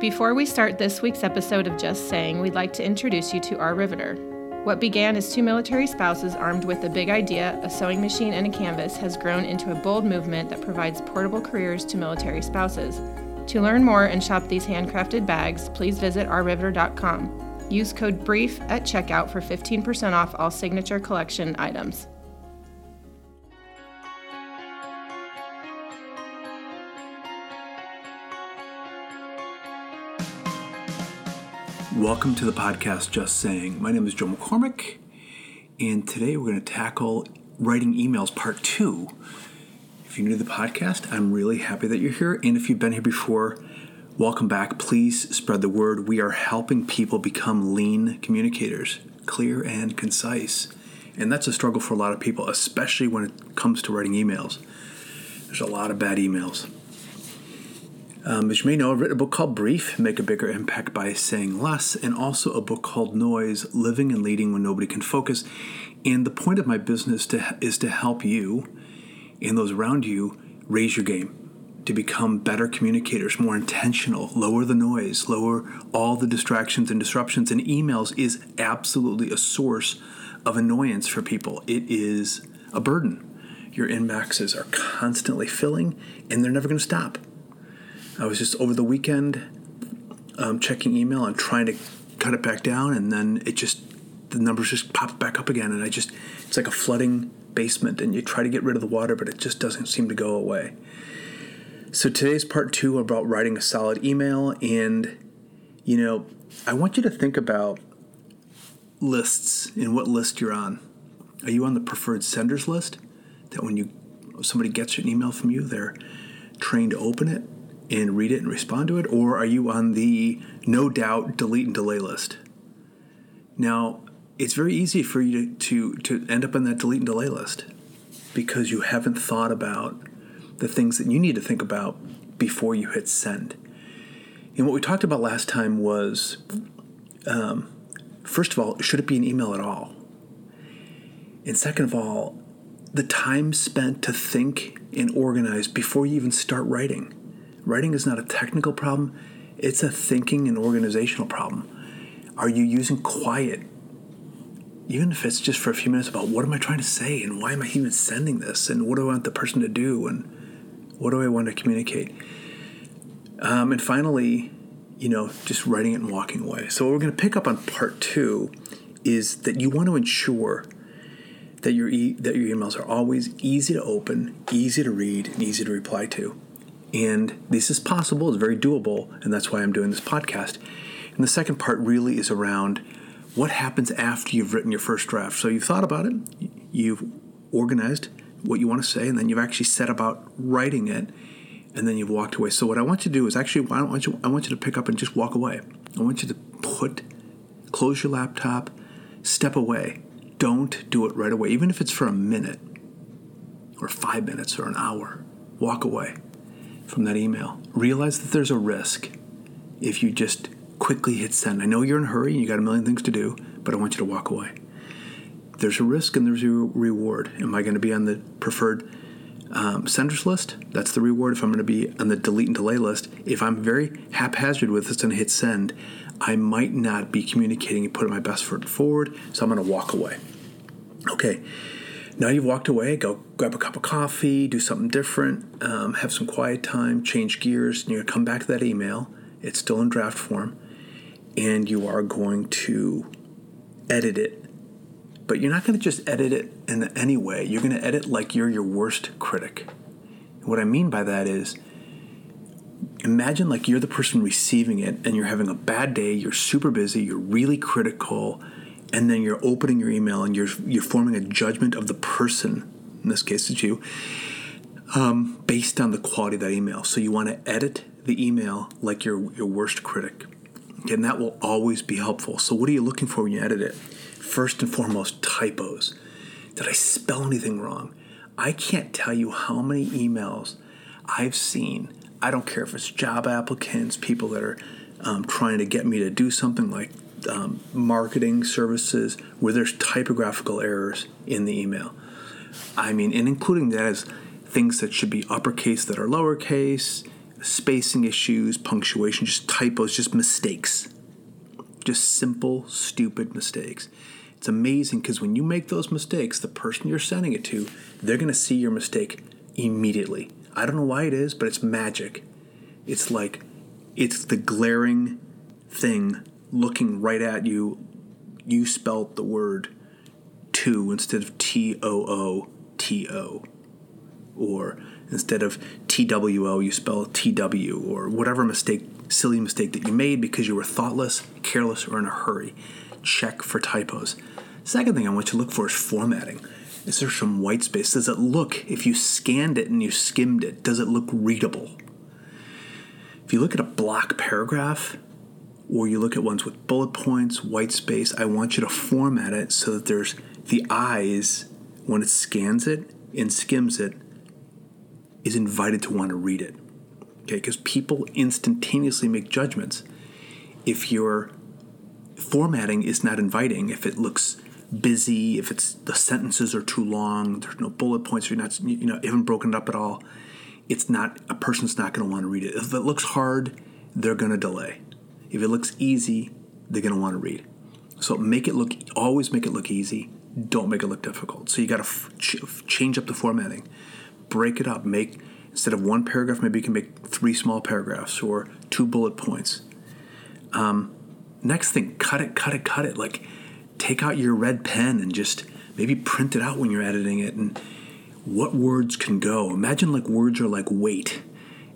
Before we start this week's episode of Just Saying, we'd like to introduce you to our Riveter. What began as two military spouses armed with a big idea, a sewing machine, and a canvas has grown into a bold movement that provides portable careers to military spouses. To learn more and shop these handcrafted bags, please visit ourriveter.com. Use code BRIEF at checkout for 15% off all signature collection items. Welcome to the podcast Just Saying. My name is Joe McCormick, and today we're going to tackle writing emails part two. If you're new to the podcast, I'm really happy that you're here. And if you've been here before, welcome back. Please spread the word. We are helping people become lean communicators, clear and concise. And that's a struggle for a lot of people, especially when it comes to writing emails. There's a lot of bad emails. Um, as you may know, I've written a book called Brief Make a Bigger Impact by Saying Less, and also a book called Noise Living and Leading When Nobody Can Focus. And the point of my business to, is to help you and those around you raise your game, to become better communicators, more intentional, lower the noise, lower all the distractions and disruptions. And emails is absolutely a source of annoyance for people, it is a burden. Your inboxes are constantly filling, and they're never going to stop. I was just over the weekend um, checking email and trying to cut it back down, and then it just the numbers just pop back up again, and I just it's like a flooding basement, and you try to get rid of the water, but it just doesn't seem to go away. So today's part two about writing a solid email, and you know, I want you to think about lists and what list you're on. Are you on the preferred senders list? That when you somebody gets an email from you, they're trained to open it and read it and respond to it, or are you on the no doubt delete and delay list? Now, it's very easy for you to, to, to end up on that delete and delay list because you haven't thought about the things that you need to think about before you hit send. And what we talked about last time was um, first of all, should it be an email at all? And second of all, the time spent to think and organize before you even start writing. Writing is not a technical problem, it's a thinking and organizational problem. Are you using quiet? Even if it's just for a few minutes about what am I trying to say and why am I even sending this and what do I want the person to do and what do I want to communicate? Um, and finally, you know, just writing it and walking away. So, what we're going to pick up on part two is that you want to ensure that your e- that your emails are always easy to open, easy to read, and easy to reply to. And this is possible, it's very doable, and that's why I'm doing this podcast. And the second part really is around what happens after you've written your first draft. So you've thought about it, you've organized what you want to say, and then you've actually set about writing it, and then you've walked away. So what I want you to do is actually, I want you, I want you to pick up and just walk away. I want you to put, close your laptop, step away. Don't do it right away, even if it's for a minute, or five minutes, or an hour. Walk away from that email. Realize that there's a risk if you just quickly hit send. I know you're in a hurry and you got a million things to do, but I want you to walk away. There's a risk and there's a reward. Am I going to be on the preferred um, senders list? That's the reward. If I'm going to be on the delete and delay list, if I'm very haphazard with this and hit send, I might not be communicating and putting my best foot forward, so I'm going to walk away. Okay, now you've walked away, go grab a cup of coffee, do something different, um, have some quiet time, change gears, and you're going to come back to that email. It's still in draft form, and you are going to edit it. But you're not going to just edit it in any way. You're going to edit like you're your worst critic. what I mean by that is, imagine like you're the person receiving it and you're having a bad day, you're super busy, you're really critical, and then you're opening your email and you're you're forming a judgment of the person in this case it's you um, based on the quality of that email. So you want to edit the email like your your worst critic. Okay, and that will always be helpful. So what are you looking for when you edit it? First and foremost typos. Did i spell anything wrong? I can't tell you how many emails i've seen. I don't care if it's job applicants people that are um, trying to get me to do something like um, marketing services where there's typographical errors in the email. I mean, and including that as things that should be uppercase that are lowercase, spacing issues, punctuation, just typos, just mistakes. Just simple, stupid mistakes. It's amazing because when you make those mistakes, the person you're sending it to, they're going to see your mistake immediately. I don't know why it is, but it's magic. It's like it's the glaring thing looking right at you. You spelt the word to instead of T O O T O. Or instead of T W O, you spell T W, or whatever mistake, silly mistake that you made because you were thoughtless, careless, or in a hurry. Check for typos. Second thing I want you to look for is formatting. Is there some white space? Does it look, if you scanned it and you skimmed it, does it look readable? If you look at a block paragraph, or you look at ones with bullet points, white space, I want you to format it so that there's the eyes, when it scans it and skims it, is invited to want to read it. Okay, because people instantaneously make judgments. If your formatting is not inviting, if it looks busy, if it's the sentences are too long, there's no bullet points, you're not you know haven't broken it up at all, it's not a person's not going to want to read it. If it looks hard, they're going to delay. If it looks easy, they're going to want to read. So make it look always make it look easy. Don't make it look difficult. So you got to f- ch- change up the formatting, break it up. Make instead of one paragraph, maybe you can make three small paragraphs or two bullet points. Um, next thing, cut it, cut it, cut it. Like take out your red pen and just maybe print it out when you're editing it and what words can go. Imagine like words are like weight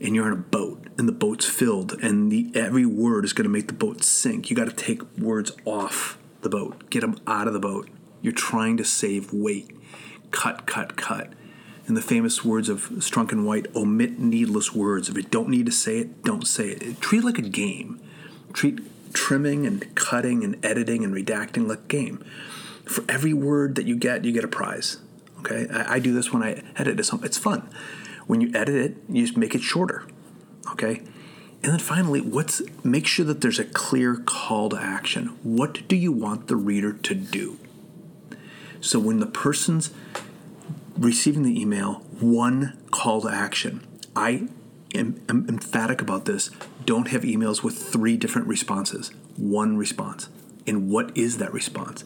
and you're on a boat and the boat's filled and the every word is going to make the boat sink. You got to take words off the boat, get them out of the boat. You're trying to save weight. Cut, cut, cut. And the famous words of Strunk and White omit needless words. If you don't need to say it, don't say it. Treat it like a game. Treat trimming and cutting and editing and redacting like a game. For every word that you get, you get a prize. Okay, I, I do this when I edit something. It's fun. When you edit it, you just make it shorter. Okay, and then finally, what's make sure that there's a clear call to action. What do you want the reader to do? So when the person's receiving the email, one call to action. I am, am emphatic about this. Don't have emails with three different responses. One response. And what is that response?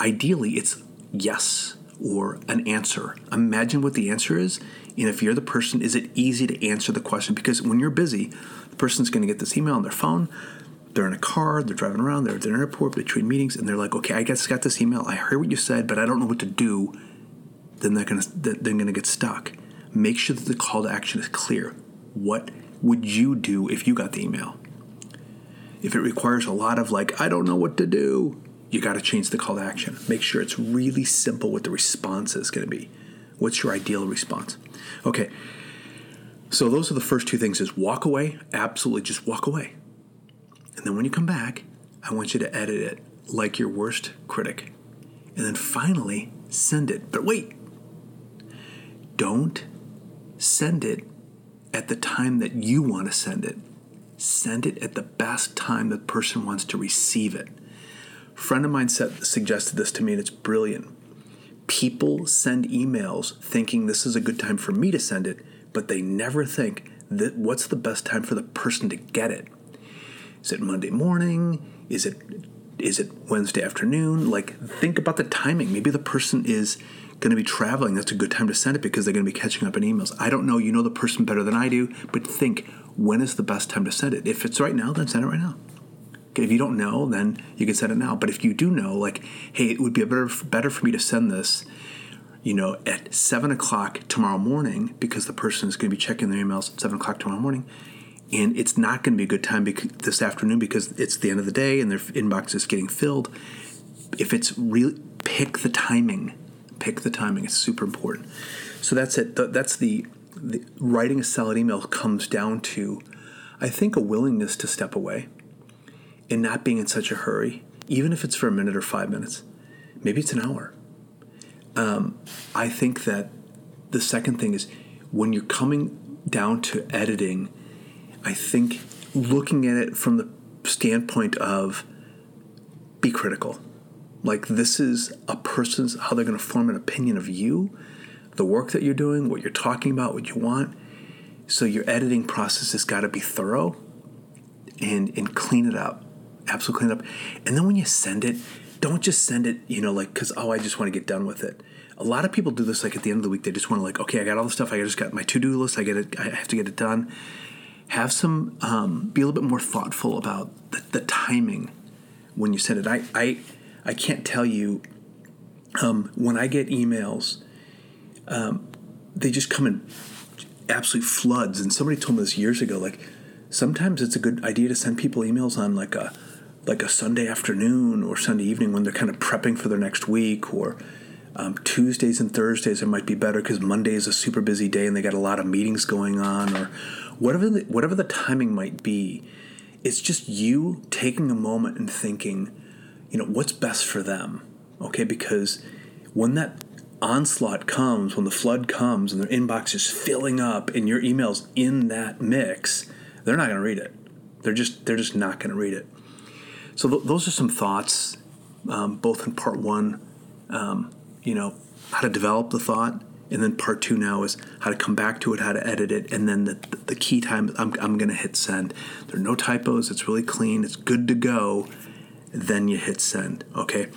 Ideally, it's yes or an answer. Imagine what the answer is. And if you're the person, is it easy to answer the question? Because when you're busy, the person's going to get this email on their phone. They're in a car, they're driving around, they're at an airport between meetings, and they're like, okay, I I got this email. I heard what you said, but I don't know what to do. Then they're going to they're going to get stuck. Make sure that the call to action is clear. What would you do if you got the email? If it requires a lot of like, I don't know what to do, you got to change the call to action. Make sure it's really simple what the response is going to be. What's your ideal response? Okay. So those are the first two things is walk away, absolutely just walk away. And then when you come back, I want you to edit it like your worst critic. And then finally, send it. But wait. Don't send it at the time that you want to send it. Send it at the best time the person wants to receive it. Friend of mine suggested this to me, and it's brilliant. People send emails thinking this is a good time for me to send it, but they never think that what's the best time for the person to get it. Is it Monday morning? Is it is it Wednesday afternoon? Like think about the timing. Maybe the person is going to be traveling. That's a good time to send it because they're going to be catching up on emails. I don't know. You know the person better than I do, but think when is the best time to send it? If it's right now, then send it right now. If you don't know, then you can send it now. But if you do know, like, hey, it would be better better for me to send this, you know, at seven o'clock tomorrow morning because the person is going to be checking their emails at seven o'clock tomorrow morning, and it's not going to be a good time bec- this afternoon because it's the end of the day and their inbox is getting filled. If it's really pick the timing, pick the timing. It's super important. So that's it. That's the, the writing a solid email comes down to, I think, a willingness to step away and not being in such a hurry, even if it's for a minute or five minutes. Maybe it's an hour. Um, I think that the second thing is when you're coming down to editing, I think looking at it from the standpoint of be critical. Like this is a person's how they're going to form an opinion of you, the work that you're doing, what you're talking about, what you want. So your editing process has got to be thorough and and clean it up, absolutely clean it up. And then when you send it, don't just send it, you know, like because oh, I just want to get done with it. A lot of people do this like at the end of the week. They just want to like, okay, I got all the stuff. I just got my to do list. I get it. I have to get it done. Have some, um, be a little bit more thoughtful about the, the timing when you send it. I I I can't tell you um, when I get emails. Um, they just come in absolute floods. And somebody told me this years ago. Like sometimes it's a good idea to send people emails on like a like a Sunday afternoon or Sunday evening when they're kind of prepping for their next week or um, Tuesdays and Thursdays it might be better because Monday is a super busy day and they got a lot of meetings going on or whatever the, whatever the timing might be. It's just you taking a moment and thinking, you know, what's best for them, okay? Because when that onslaught comes, when the flood comes and their inbox is filling up and your email's in that mix, they're not going to read it. They're just they're just not going to read it. So th- those are some thoughts, um, both in part one, um, you know, how to develop the thought, and then part two now is how to come back to it, how to edit it, and then the, the key time I'm, I'm going to hit send. There are no typos. It's really clean. It's good to go. Then you hit send. Okay.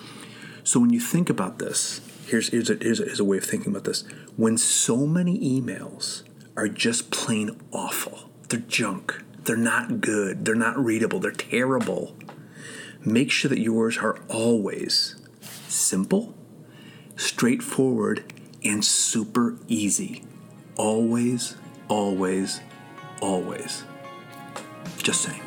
So when you think about this, here's here's a, here's a, here's a way of thinking about this. When so many emails are just plain awful, they're junk. They're not good. They're not readable. They're terrible. Make sure that yours are always simple, straightforward, and super easy. Always, always, always. Just saying.